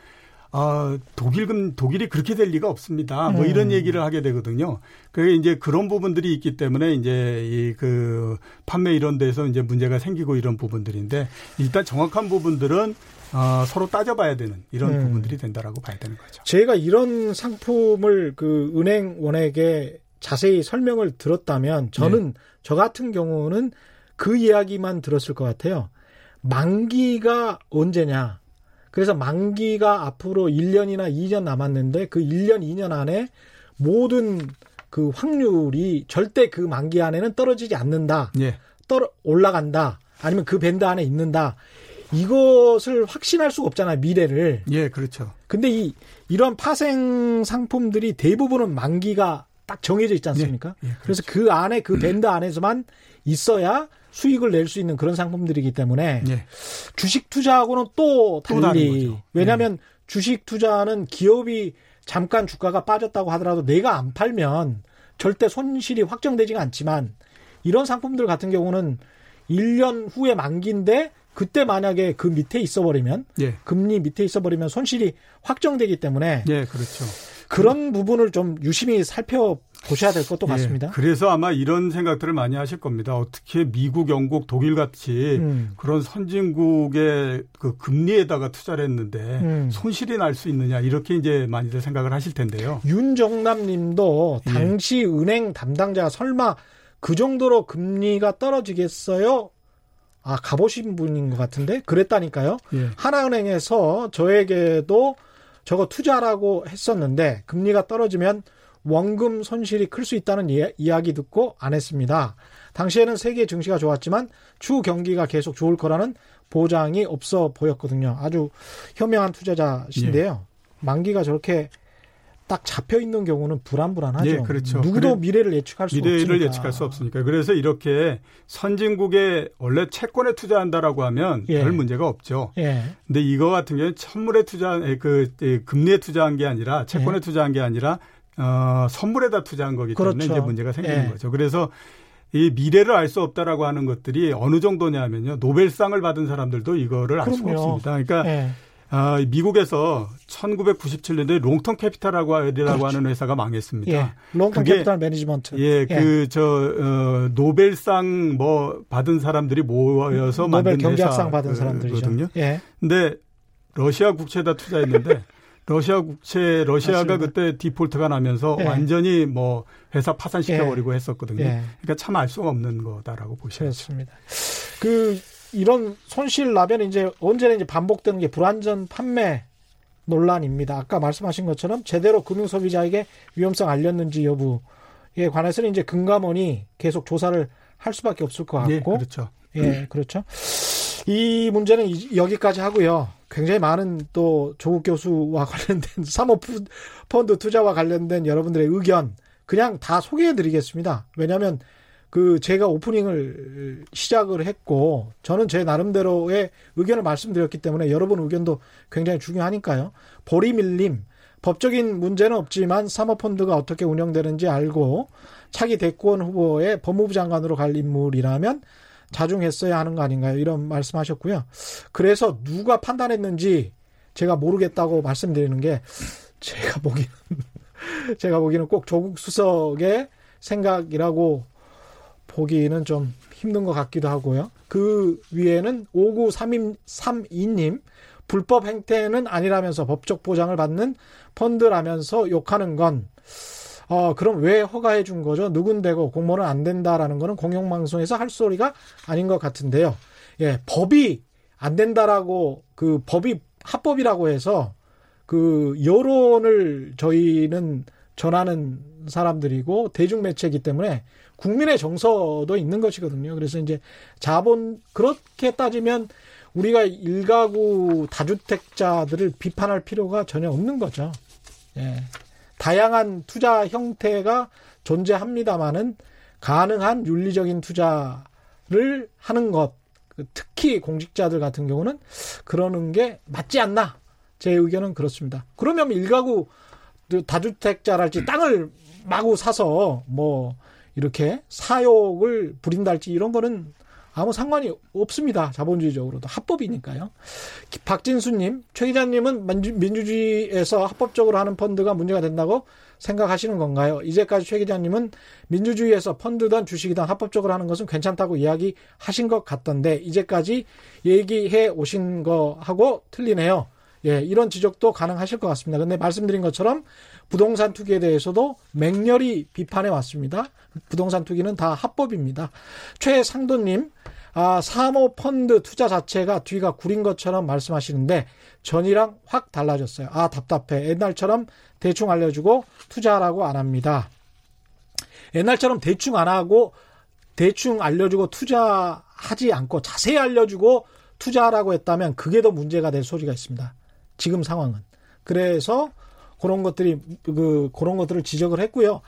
아, 독일금, 독일이 그렇게 될 리가 없습니다. 뭐 음. 이런 얘기를 하게 되거든요. 그게 이제 그런 부분들이 있기 때문에 이제 이 그 판매 이런 데서 이제 문제가 생기고 이런 부분들인데 일단 정확한 부분들은 어, 서로 따져봐야 되는 이런 음. 부분들이 된다라고 봐야 되는 거죠. 제가 이런 상품을 그 은행 원에게 자세히 설명을 들었다면 저는 네. 저 같은 경우는 그 이야기만 들었을 것 같아요. 만기가 언제냐? 그래서 만기가 앞으로 1년이나 2년 남았는데 그 1년, 2년 안에 모든 그 확률이 절대 그 만기 안에는 떨어지지 않는다. 예. 떨어 올라간다. 아니면 그 밴드 안에 있는다. 이것을 확신할 수가 없잖아요, 미래를. 예, 그렇죠. 근데 이 이런 파생 상품들이 대부분은 만기가 딱 정해져 있지 않습니까? 예, 예, 그렇죠. 그래서 그 안에 그 밴드 안에서만 있어야 수익을 낼 수 있는 그런 상품들이기 때문에 예. 주식 투자하고는 또 달리 또 왜냐하면 예. 주식 투자는 기업이 잠깐 주가가 빠졌다고 하더라도 내가 안 팔면 절대 손실이 확정되지가 않지만 이런 상품들 같은 경우는 1년 후에 만기인데 그때 만약에 그 밑에 있어 버리면 예. 금리 밑에 있어 버리면 손실이 확정되기 때문에 예, 그렇죠. 그런 부분을 좀 유심히 살펴 보셔야 될 것도 예, 같습니다. 그래서 아마 이런 생각들을 많이 하실 겁니다. 어떻게 미국, 영국, 독일 같이 음. 그런 선진국의 그 금리에다가 투자를 했는데 음. 손실이 날 수 있느냐 이렇게 이제 많이들 생각을 하실 텐데요. 윤정남 님도 예. 당시 예. 은행 담당자가 설마 그 정도로 금리가 떨어지겠어요? 아, 가보신 분인 것 같은데? 그랬다니까요. 예. 하나은행에서 저에게도 저거 투자라고 했었는데 금리가 떨어지면 원금 손실이 클 수 있다는 이야기 듣고 안 했습니다. 당시에는 세계 증시가 좋았지만 추 경기가 계속 좋을 거라는 보장이 없어 보였거든요. 아주 현명한 투자자신데요. 예. 만기가 저렇게 딱 잡혀 있는 경우는 불안불안하죠. 예, 그렇죠. 누구도 미래를 예측할 수 미래를 없으니까. 미래를 예측할 수 없으니까. 그래서 이렇게 선진국에 원래 채권에 투자한다라고 하면 예. 별 문제가 없죠. 예. 근데 이거 같은 경우는 천물에 투자 그 금리에 투자한 게 아니라 채권에 예. 투자한 게 아니라 어, 선물에다 투자한 거기 때문에 그렇죠. 이제 문제가 생기는 예. 거죠. 그래서 이 미래를 알 수 없다라고 하는 것들이 어느 정도냐면요. 노벨상을 받은 사람들도 이거를 알 수가 없습니다. 그러니까 예. 아, 미국에서 1997년도에 Long-Term Capital이라고 그렇죠. 하는 회사가 망했습니다. 예. Long-Term Capital Management. 예, 예. 그저 어, 노벨상 뭐 받은 사람들이 모여서 노벨 만든 경제학상 받은 사람들이거든요. 예. 근데 러시아 국채에다 투자했는데 러시아 국채 러시아가 맞습니다. 그때 디폴트가 나면서 예. 완전히 뭐 회사 파산시켜 버리고 예. 했었거든요. 예. 그러니까 참 알 수가 없는 거다라고 보셔야죠. 그렇습니다. 그 이런 손실 나면 이제 언제나 이제 반복되는 게 불안전 판매 논란입니다. 아까 말씀하신 것처럼 제대로 금융 소비자에게 위험성 알렸는지 여부에 관해서는 이제 금감원이 계속 조사를 할 수밖에 없을 것 같고. 예, 그렇죠. 예, 그렇죠. 이 문제는 여기까지 하고요. 굉장히 많은 또 조국 교수와 관련된 사모펀드 투자와 관련된 여러분들의 의견 그냥 다 소개해 드리겠습니다. 왜냐하면 그 제가 오프닝을 시작을 했고 저는 제 나름대로의 의견을 말씀드렸기 때문에 여러분 의견도 굉장히 중요하니까요. 보리밀님 법적인 문제는 없지만 사모펀드가 어떻게 운영되는지 알고 차기 대권 후보의 법무부 장관으로 갈 인물이라면 자중했어야 하는 거 아닌가요? 이런 말씀하셨고요. 그래서 누가 판단했는지 제가 모르겠다고 말씀드리는 게 제가 보기는 제가 보기는 꼭 조국 수석의 생각이라고 보기는 좀 힘든 것 같기도 하고요. 그 위에는 5932님 불법 행태는 아니라면서 법적 보장을 받는 펀드라면서 욕하는 건 어, 그럼 왜 허가해 준 거죠? 누군데고 공모는 안 된다라는 거는 공영방송에서 할 소리가 아닌 것 같은데요. 예, 법이 안 된다라고 그 법이 합법이라고 해서 그 여론을 저희는 전하는 사람들이고 대중매체이기 때문에 국민의 정서도 있는 것이거든요. 그래서 이제 자본 그렇게 따지면 우리가 일가구 다주택자들을 비판할 필요가 전혀 없는 거죠. 예. 다양한 투자 형태가 존재합니다만은 가능한 윤리적인 투자를 하는 것, 특히 공직자들 같은 경우는 그러는 게 맞지 않나. 제 의견은 그렇습니다. 그러면 일가구 다주택자랄지 땅을 마구 사서 뭐 이렇게 사욕을 부린달지 이런 거는 아무 상관이 없습니다. 자본주의적으로도 합법이니까요. 박진수님, 최 기자님은 민주주의에서 합법적으로 하는 펀드가 문제가 된다고 생각하시는 건가요? 이제까지 최 기자님은 민주주의에서 펀드든 주식이든 합법적으로 하는 것은 괜찮다고 이야기하신 것 같던데 이제까지 얘기해 오신 거하고 틀리네요. 예, 이런 지적도 가능하실 것 같습니다. 근데 말씀드린 것처럼 부동산 투기에 대해서도 맹렬히 비판해 왔습니다. 부동산 투기는 다 합법입니다. 최상도님, 아, 사모펀드 투자 자체가 뒤가 구린 것처럼 말씀하시는데 전이랑 확 달라졌어요. 아, 답답해. 옛날처럼 대충 알려주고 투자하라고 안 합니다. 옛날처럼 대충 안 하고 대충 알려주고 투자하지 않고 자세히 알려주고 투자하라고 했다면 그게 더 문제가 될 소리가 있습니다. 지금 상황은. 그래서 그런 것들이 그 그런 것들을 지적을 했고요.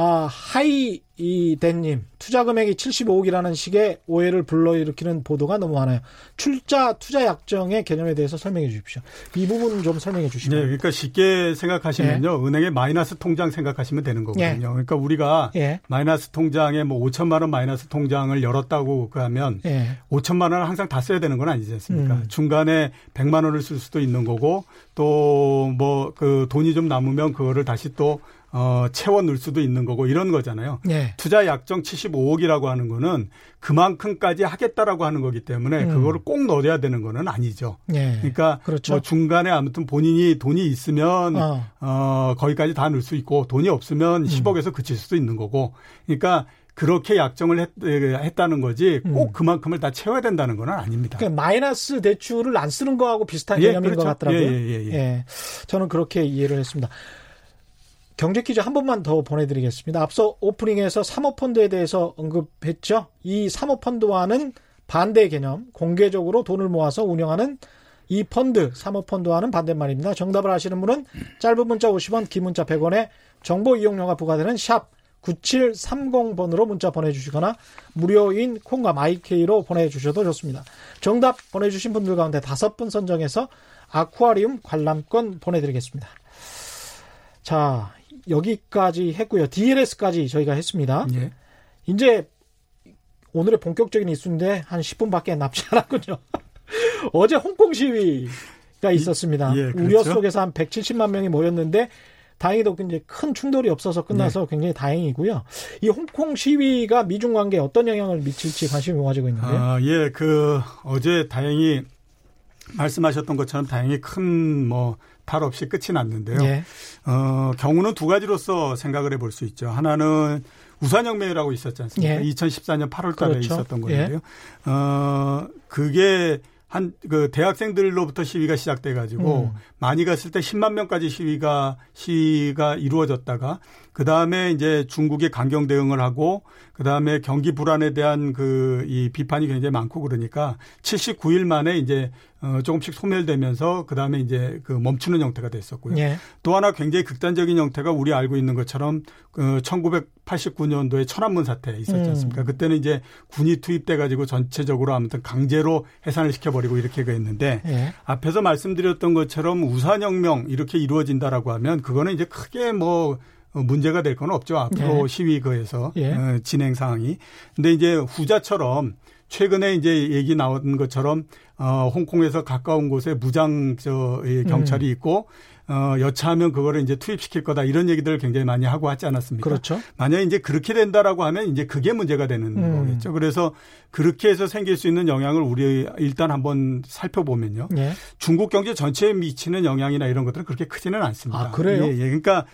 아, 하이이댄님, 투자 금액이 75억이라는 식의 오해를 불러일으키는 보도가 너무 많아요. 출자, 투자 약정의 개념에 대해서 설명해 주십시오. 이 부분 좀 설명해 주시죠. 네, 그러니까 쉽게 생각하시면요. 네. 은행의 마이너스 통장 생각하시면 되는 거거든요. 네. 그러니까 우리가 네. 마이너스 통장에 뭐 5천만 원 마이너스 통장을 열었다고 하면 네. 5천만 원을 항상 다 써야 되는 건 아니지 않습니까? 음. 중간에 100만 원을 쓸 수도 있는 거고 또 뭐 그 돈이 좀 남으면 그거를 다시 또 어, 채워 넣을 수도 있는 거고 이런 거잖아요. 네. 투자 약정 75억이라고 하는 거는 그만큼까지 하겠다라고 하는 거기 때문에 음. 그거를 꼭 넣어야 되는 거는 아니죠. 네. 그러니까 그렇죠. 뭐 중간에 아무튼 본인이 돈이 있으면 어, 어 거기까지 다 넣을 수 있고 돈이 없으면 음. 10억에서 그칠 수도 있는 거고. 그러니까 그렇게 약정을 했, 다는 거지 꼭 음. 그만큼을 다 채워야 된다는 건 아닙니다. 그러니까 마이너스 대출을 안 쓰는 거하고 비슷한 예, 개념인 그렇죠. 것 같더라고요. 예, 예, 예, 예. 저는 그렇게 이해를 했습니다. 경제 퀴즈 한 번만 더 보내드리겠습니다. 앞서 오프닝에서 사모펀드에 대해서 언급했죠. 이 사모펀드와는 반대 개념, 공개적으로 돈을 모아서 운영하는 이 펀드, 사모펀드와는 반대말입니다. 정답을 아시는 분은 짧은 문자 50원, 긴 문자 100원에 정보 이용료가 부과되는 샵 9730번으로 문자 보내주시거나 무료인 콩과 마이케이로 보내주셔도 좋습니다. 정답 보내주신 분들 가운데 다섯 분 선정해서 아쿠아리움 관람권 보내드리겠습니다. 자, 여기까지 했고요. DLS까지 저희가 했습니다. 예. 이제 오늘의 본격적인 이슈인데 한 10분밖에 남지 않았군요. 어제 홍콩 시위가 있었습니다. 예, 그렇죠? 우려 속에서 한 170만 명이 모였는데 다행히도 이제 큰 충돌이 없어서 끝나서 네. 굉장히 다행이고요. 이 홍콩 시위가 미중 관계에 어떤 영향을 미칠지 관심이 모아지고 있는데요. 아, 예, 그 어제 다행히 말씀하셨던 것처럼 다행히 큰 뭐 탈 없이 끝이 났는데요. 예. 어, 경우는 두 가지로서 생각을 해볼 수 있죠. 하나는 우산혁명이라고 있었지 않습니까? 예. 2014년 8월 달에 그렇죠. 있었던 건데요. 예. 어, 그게 한 그 대학생들로부터 시위가 시작돼 가지고 음. 많이 갔을 때 10만 명까지 시위가 시위가 이루어졌다가 그 다음에 이제 중국이 강경 대응을 하고 그 다음에 경기 불안에 대한 그 이 비판이 굉장히 많고 그러니까 79일 만에 이제 어 조금씩 소멸되면서 그 다음에 이제 그 멈추는 형태가 됐었고요. 예. 또 하나 굉장히 극단적인 형태가 우리 알고 있는 것처럼 그 1989년도에 천안문 사태 있었지 음. 않습니까? 음. 그때는 이제 군이 투입돼 가지고 전체적으로 아무튼 강제로 해산을 시켜버리고 이렇게가 있는데 예. 앞에서 말씀드렸던 것처럼 우산혁명 이렇게 이루어진다라고 하면 그거는 이제 크게 뭐 어, 문제가 될 건 없죠. 앞으로 예. 시위거에서 예. 어, 진행 상황이. 근데 이제 후자처럼 최근에 이제 얘기 나온 것처럼 어 홍콩에서 가까운 곳에 무장 저 경찰이 음. 있고 어 여차하면 그거를 이제 투입시킬 거다 이런 얘기들을 굉장히 많이 하고 하지 않았습니까? 그렇죠. 만약에 이제 그렇게 된다라고 하면 이제 그게 문제가 되는 음. 거겠죠. 그래서 그렇게 해서 생길 수 있는 영향을 우리 일단 한번 살펴보면요. 예. 중국 경제 전체에 미치는 영향이나 이런 것들은 그렇게 크지는 않습니다. 아, 그래요? 예, 예. 그러니까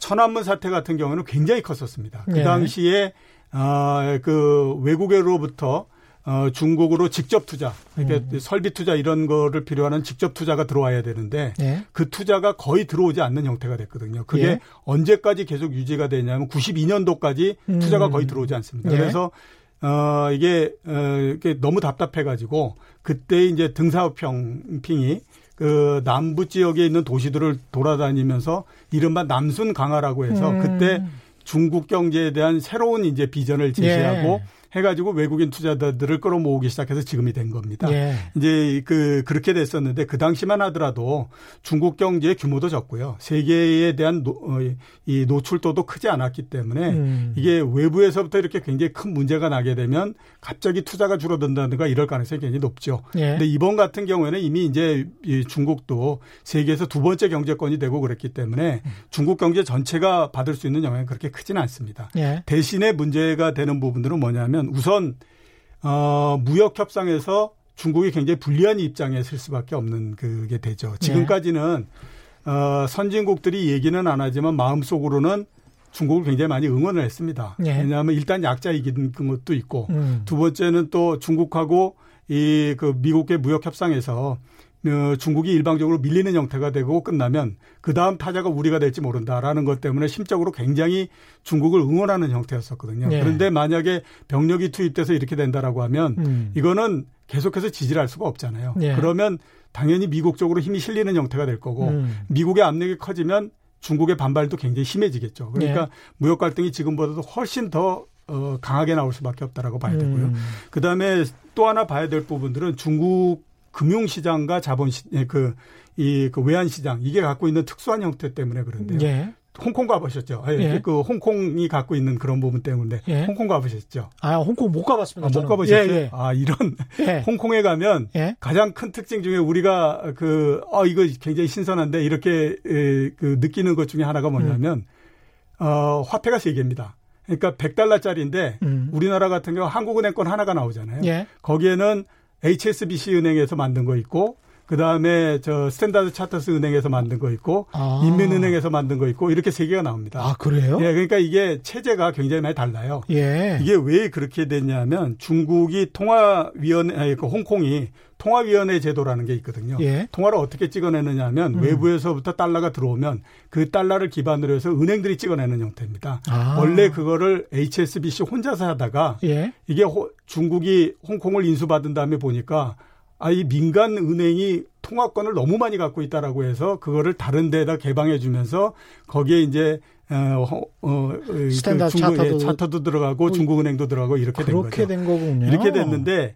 천안문 사태 같은 경우는 굉장히 컸었습니다. 그 예. 당시에 어, 그 외국으로부터 어, 중국으로 직접 투자, 그러니까 음. 설비 투자 이런 거를 필요하는 직접 투자가 들어와야 되는데 예. 그 투자가 거의 들어오지 않는 형태가 됐거든요. 그게 예. 언제까지 계속 유지가 되냐면 92년도까지 음. 투자가 거의 들어오지 않습니다. 예. 그래서 어, 이게, 어, 이게 너무 답답해가지고 그때 이제 등사업평 핑이 그 남부 지역에 있는 도시들을 돌아다니면서 이른바 남순 강화라고 해서 음. 그때 중국 경제에 대한 새로운 이제 비전을 제시하고 예. 해가지고 외국인 투자자들을 끌어모으기 시작해서 지금이 된 겁니다. 예. 이제 그 그렇게 됐었는데 그 당시만 하더라도 중국 경제의 규모도 적고요. 세계에 대한 노, 어, 이 노출도도 크지 않았기 때문에 음. 이게 외부에서부터 이렇게 굉장히 큰 문제가 나게 되면 갑자기 투자가 줄어든다든가 이럴 가능성이 굉장히 높죠. 예. 근데 이번 같은 경우에는 이미 이제 중국도 세계에서 두 번째 경제권이 되고 그랬기 때문에 중국 경제 전체가 받을 수 있는 영향이 그렇게 크지는 않습니다. 예. 대신에 문제가 되는 부분들은 뭐냐면 뭐냐면 우선 어 무역 협상에서 중국이 굉장히 불리한 입장에 설 수밖에 없는 그게 되죠. 지금까지는 어 선진국들이 얘기는 안 하지만 마음속으로는 중국을 굉장히 많이 응원을 했습니다. 네. 왜냐하면 일단 약자 이긴 것도 있고 음. 두 번째는 또 중국하고 이 그 미국의 무역 협상에서 어, 중국이 일방적으로 밀리는 형태가 되고 끝나면 그 다음 타자가 우리가 될지 모른다라는 것 때문에 심적으로 굉장히 중국을 응원하는 형태였었거든요. 네. 그런데 만약에 병력이 투입돼서 이렇게 된다라고 하면 음. 이거는 계속해서 지지를 할 수가 없잖아요. 네. 그러면 당연히 미국 쪽으로 힘이 실리는 형태가 될 거고 음. 미국의 압력이 커지면 중국의 반발도 굉장히 심해지겠죠. 그러니까 네. 무역 갈등이 지금보다도 훨씬 더 어, 강하게 나올 수밖에 없다라고 봐야 되고요. 음. 그 다음에 또 하나 봐야 될 부분들은 중국 금융시장과 자본시 예, 그이 그 외환시장 이게 갖고 있는 특수한 형태 때문에 그런데요. 예. 홍콩 가보셨죠? 아, 예. 그 홍콩이 갖고 있는 그런 부분 때문에 예. 홍콩 가보셨죠? 아 홍콩 못 가봤습니다. 아, 못 가보셨어요? 예, 예. 아 이런 예. 홍콩에 가면 예. 가장 큰 특징 중에 우리가 그어 이거 굉장히 신선한데 이렇게 에, 그 느끼는 것 중에 하나가 뭐냐면 음. 어 화폐가 세 개입니다. 그러니까 100달러짜리인데 음. 우리나라 같은 경우 한국은행권 하나가 나오잖아요. 거기에는 HSBC 은행에서 만든 거 있고 그 다음에 저 Standard Chartered 은행에서 만든 거 있고 아. 인민은행에서 만든 거 있고 이렇게 세 개가 나옵니다. 아 그래요? 예, 그러니까 이게 체제가 굉장히 많이 달라요. 예. 이게 왜 그렇게 됐냐면 중국이 통화위원회, 아니 그 홍콩이 통화위원회 제도라는 게 있거든요. 예. 통화를 어떻게 찍어내느냐면 음. 외부에서부터 달러가 들어오면 그 달러를 기반으로 해서 은행들이 찍어내는 형태입니다. 아. 원래 그거를 HSBC 혼자서 하다가 예. 이게 호, 중국이 홍콩을 인수받은 다음에 보니까 아, 이 민간 은행이 통화권을 너무 많이 갖고 있다라고 해서 그거를 다른 데다 개방해 주면서 거기에 이제 어, 어, 그 스탠다드 중국, 차터도, 예, 차터도 들어가고 뭐 중국은행도 들어가고 이렇게 된 거죠. 그렇게 된 거군요. 이렇게 됐는데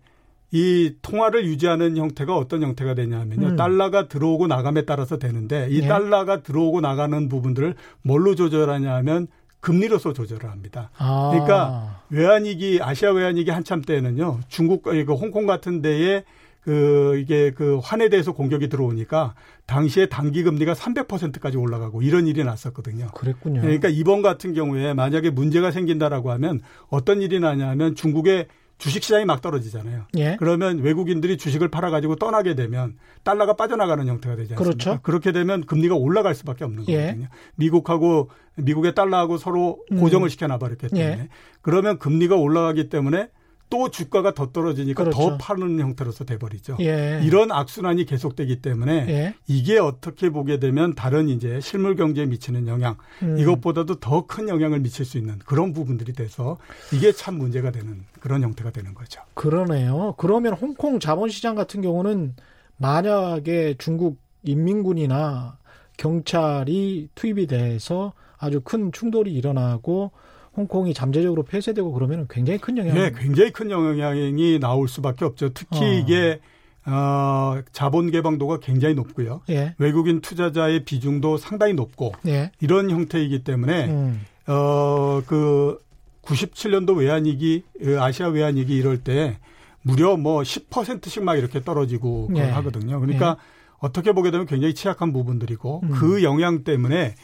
이 통화를 유지하는 형태가 어떤 형태가 되냐면요. 음. 달러가 들어오고 나감에 따라서 되는데 이 예. 달러가 들어오고 나가는 부분들을 뭘로 조절하냐 하면 금리로서 조절을 합니다. 아. 그러니까 외환위기 아시아 외환위기 한참 때는요. 중국 그 홍콩 같은 데에 그 이게 그 환에 대해서 공격이 들어오니까 당시에 단기 금리가 300%까지 올라가고 이런 일이 났었거든요. 그랬군요. 그러니까 이번 같은 경우에 만약에 문제가 생긴다라고 하면 어떤 일이 나냐면 중국의 주식 시장이 막 떨어지잖아요. 예. 그러면 외국인들이 주식을 팔아 가지고 떠나게 되면 달러가 빠져나가는 형태가 되지 않습니까? 그렇죠. 그렇게 되면 금리가 올라갈 수밖에 없는 예. 거거든요. 미국하고 미국의 달러하고 서로 고정을 음. 시켜 놔 버렸기 때문에 예. 그러면 금리가 올라가기 때문에 또 주가가 더 떨어지니까 그렇죠. 더 파는 형태로서 돼버리죠. 예. 이런 악순환이 계속되기 때문에 예. 이게 어떻게 보게 되면 다른 이제 실물 경제에 미치는 영향 음. 이것보다도 더 큰 영향을 미칠 수 있는 그런 부분들이 돼서 이게 참 문제가 되는 그런 형태가 되는 거죠. 그러네요. 그러면 홍콩 자본시장 같은 경우는 만약에 중국 인민군이나 경찰이 투입이 돼서 아주 큰 충돌이 일어나고 홍콩이 잠재적으로 폐쇄되고 그러면 굉장히 큰 영향이 네, 굉장히 큰 영향이 나올 수밖에 없죠. 특히 어. 이게 어, 자본 개방도가 굉장히 높고요. 예. 외국인 투자자의 비중도 상당히 높고 예. 이런 형태이기 때문에 음. 어, 그 97년도 외환위기 아시아 외환위기 이럴 때 무려 뭐 10%씩 막 이렇게 떨어지고 예. 하거든요. 그러니까 예. 어떻게 보게 되면 굉장히 취약한 부분들이고 음. 그 영향 때문에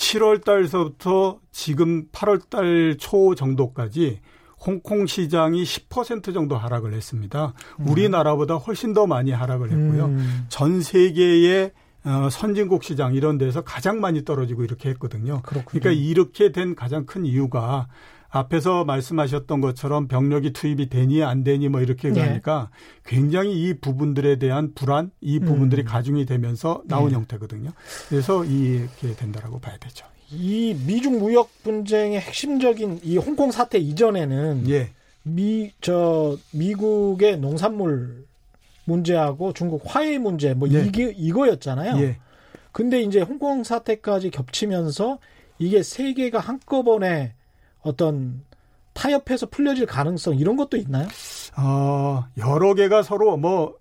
7월 달서부터 지금 8월 달 초 정도까지 홍콩 시장이 10% 정도 하락을 했습니다. 음. 우리나라보다 훨씬 더 많이 하락을 했고요. 음. 전 세계의 어, 선진국 시장 이런 데서 가장 많이 떨어지고 이렇게 했거든요. 그렇군요. 그러니까 이렇게 된 가장 큰 이유가 앞에서 말씀하셨던 것처럼 병력이 투입이 되니 안 되니 뭐 이렇게 네. 가니까 굉장히 이 부분들에 대한 불안, 이 부분들이 음. 가중이 되면서 나온 네. 형태거든요. 그래서 이렇게 된다라고 봐야 되죠. 이 미중 무역 분쟁의 핵심적인 이 홍콩 사태 이전에는 예. 미 저 미국의 농산물 문제하고 중국 화해 문제 뭐 예. 이게 이거였잖아요. 예. 근데 이제 홍콩 사태까지 겹치면서 이게 세 개가 한꺼번에 어떤 타협해서 풀려질 가능성 이런 것도 있나요? 어, 여러 개가 서로 뭐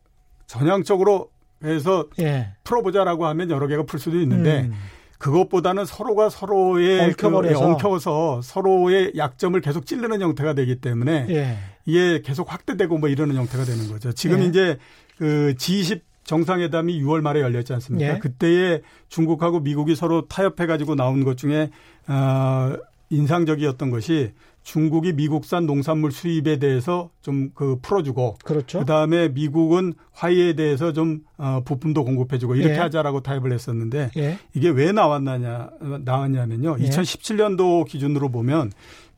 전향적으로 해서 예. 풀어보자라고 하면 여러 개가 풀 수도 있는데 음. 그것보다는 서로가 서로의 그 엉켜버려서 그, 엉켜서 서로의 약점을 계속 찌르는 형태가 되기 때문에 예. 이게 계속 확대되고 뭐 이러는 형태가 되는 거죠. 지금 예. 이제 그 G20 정상회담이 6월 말에 열렸지 않습니까? 예. 그때에 중국하고 미국이 서로 타협해 가지고 나온 것 중에 어 인상적이었던 것이 중국이 미국산 농산물 수입에 대해서 좀 그 풀어주고 그렇죠. 그다음에 미국은 화이에 대해서 좀 어, 부품도 공급해주고 이렇게 예. 하자라고 타협을 했었는데 예. 이게 왜 나왔느냐 나왔냐면요. 예. 2017년도 기준으로 보면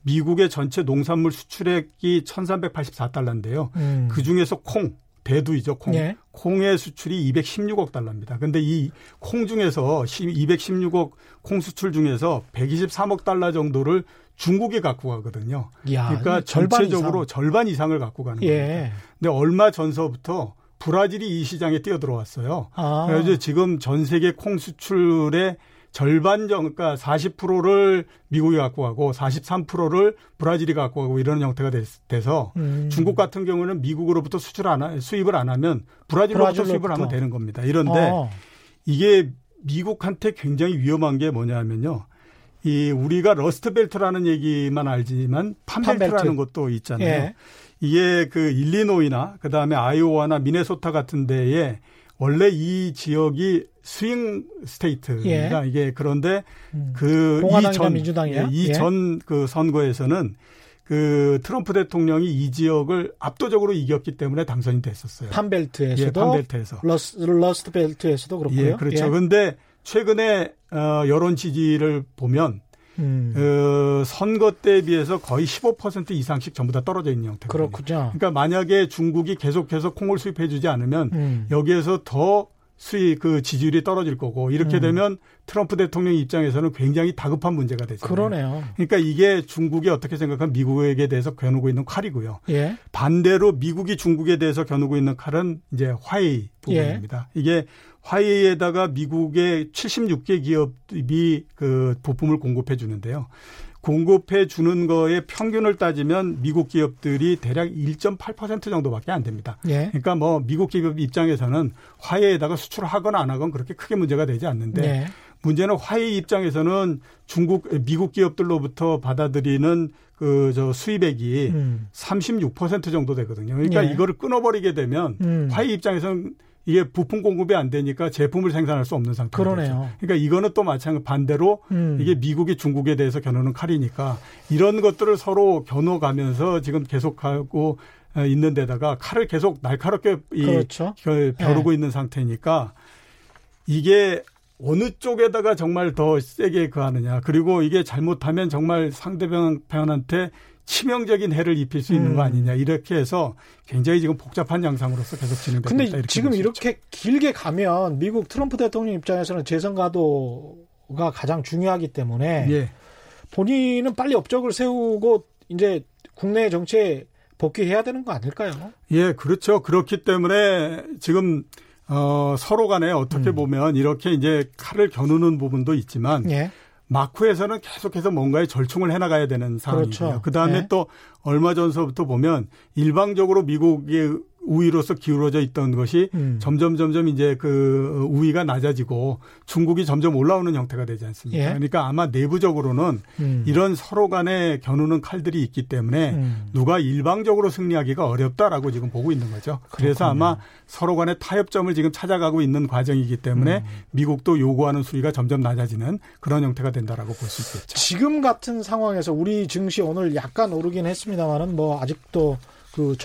미국의 전체 농산물 수출액이 1,384달러인데요. 음. 그 중에서 콩 대두이죠, 콩. 예. 콩의 수출이 216억 달러입니다. 근데 이 콩 중에서 216억 콩 수출 중에서 123억 달러 정도를 중국이 갖고 가거든요. 야, 그러니까 전체적으로 이상. 절반 이상을 갖고 가는 예. 겁니다. 근데 얼마 전서부터 브라질이 이 시장에 뛰어들어왔어요. 아. 그래서 지금 전 세계 콩 수출의 절반 정, 그러니까 40%를 미국이 갖고 가고 43%를 브라질이 갖고 가고 이런 형태가 돼서 음. 중국 같은 경우는 미국으로부터 수출 안 하, 수입을 안 하면 브라질로부터, 브라질로부터. 수입을 하면 되는 겁니다. 이런데 어. 이게 미국한테 굉장히 위험한 게 뭐냐면요. 이 우리가 Rust Belt라는 얘기만 알지만 Farm Belt라는 것도 있잖아요. 예. 이게 그 일리노이나 그다음에 아이오와나 미네소타 같은 데에 원래 이 지역이 swing state입니다. 예. 이게 그런데 음. 그 이전 예, 이전 예. 그 선거에서는 그 트럼프 대통령이 이 지역을 압도적으로 이겼기 때문에 당선이 됐었어요. 판벨트에서도 예, 판벨트에서 러스, Rust Belt에서도 그렇고요. 예, 그렇죠. 그런데 예. 최근에 어, 여론 지지를 보면 음. 그 선거 때에 비해서 거의 15% 이상씩 전부 다 떨어져 있는 형태거든요. 그렇군요. 그러니까 만약에 중국이 계속해서 콩을 수입해주지 않으면 음. 여기에서 더 수익 그 지지율이 떨어질 거고 이렇게 음. 되면 트럼프 대통령 입장에서는 굉장히 다급한 문제가 되죠. 그러네요. 그러니까 이게 중국이 어떻게 생각하면 미국에게 대해서 겨누고 있는 칼이고요. 예. 반대로 미국이 중국에 대해서 겨누고 있는 칼은 이제 화웨이 부분입니다. 예. 이게 화웨이에다가 미국의 76개 기업이 그 부품을 공급해 주는데요. 공급해 주는 거에 평균을 따지면 미국 기업들이 대략 1.8% 정도밖에 안 됩니다. 예. 그러니까 뭐 미국 기업 입장에서는 화해에다가 수출을 하거나 안 하건 그렇게 크게 문제가 되지 않는데 예. 문제는 화해 입장에서는 중국 미국 기업들로부터 받아들이는 그 저 수입액이 음. 36% 정도 되거든요. 그러니까 예. 이거를 끊어버리게 되면 음. 화해 입장에서는 이게 부품 공급이 안 되니까 제품을 생산할 수 없는 상태가 그러네요. 되죠. 그러니까 이거는 또 마찬가지 반대로 음. 이게 미국이 중국에 대해서 겨누는 칼이니까 이런 것들을 서로 겨누가면서 지금 계속하고 어, 있는 데다가 칼을 계속 날카롭게 그렇죠. 이 벼르고 네. 있는 상태니까 이게 어느 쪽에다가 정말 더 세게 그 하느냐. 그리고 이게 잘못하면 정말 상대방한테 치명적인 해를 입힐 수 있는 음. 거 아니냐 이렇게 해서 굉장히 지금 복잡한 양상으로서 계속 진행되고 근데 있다. 이렇게 지금 이렇게 길게 가면 미국 트럼프 대통령 입장에서는 재선 가도가 가장 중요하기 때문에 예. 본인은 빨리 업적을 세우고 이제 국내 정치에 복귀해야 되는 거 아닐까요? 예, 그렇죠. 그렇기 때문에 지금 어, 서로 간에 어떻게 음. 보면 이렇게 이제 칼을 겨누는 부분도 있지만 예. 마크에서는 계속해서 뭔가에 절충을 해나가야 되는 상황이고요. 그렇죠. 그 다음에 네. 또 얼마 전서부터 보면 일방적으로 미국의 우위로서 기울어져 있던 것이 음. 점점 점점 이제 그 우위가 낮아지고 중국이 점점 올라오는 형태가 되지 않습니까? 예. 그러니까 아마 내부적으로는 음. 이런 서로 간에 겨누는 칼들이 있기 때문에 음. 누가 일방적으로 승리하기가 어렵다라고 지금 보고 있는 거죠. 그렇군요. 그래서 아마 서로 간의 타협점을 지금 찾아가고 있는 과정이기 때문에 음. 미국도 요구하는 수위가 점점 낮아지는 그런 형태가 된다라고 볼 수 있겠죠. 지금 같은 상황에서 우리 증시 오늘 약간 오르긴 했습니다만은 뭐 아직도 그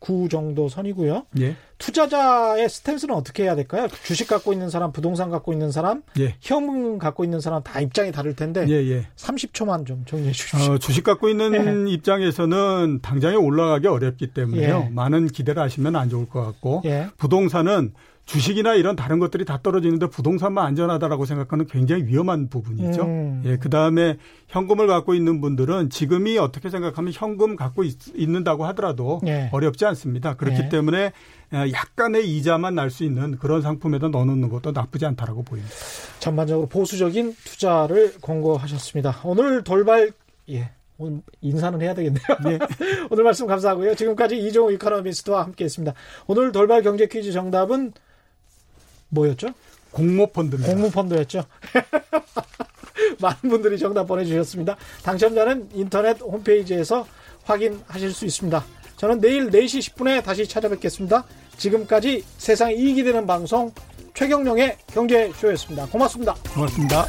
1939 정도 선이고요. 예. 투자자의 스탠스는 어떻게 해야 될까요? 주식 갖고 있는 사람, 부동산 갖고 있는 사람, 예. 현금 갖고 있는 사람 다 입장이 다를 텐데 예, 예. 30초만 좀 정리해 주십시오. 어, 주식 갖고 있는 예. 입장에서는 당장에 올라가기 어렵기 때문에요. 예. 많은 기대를 하시면 안 좋을 것 같고 예. 부동산은 주식이나 이런 다른 것들이 다 떨어지는데 부동산만 안전하다라고 생각하는 굉장히 위험한 부분이죠. 음. 예, 그 다음에 현금을 갖고 있는 분들은 지금이 어떻게 생각하면 현금 갖고 있, 는다고 하더라도 예. 어렵지 않습니다. 그렇기 예. 때문에 약간의 이자만 날 수 있는 그런 상품에다 넣어놓는 것도 나쁘지 않다라고 보입니다. 전반적으로 보수적인 투자를 권고하셨습니다. 오늘 돌발 예. 오늘 인사는 해야 되겠네요. 네. 오늘 말씀 감사하고요. 지금까지 이종우 이카노미스트와 함께했습니다. 오늘 돌발 경제 퀴즈 정답은 뭐였죠? 공모펀드입니다. 공모펀드였죠. 많은 분들이 정답 보내주셨습니다. 당첨자는 인터넷 홈페이지에서 확인하실 수 있습니다. 저는 내일 4시 10분에 다시 찾아뵙겠습니다. 지금까지 세상 이익이 되는 방송 최경령의 경제쇼였습니다. 고맙습니다. 고맙습니다.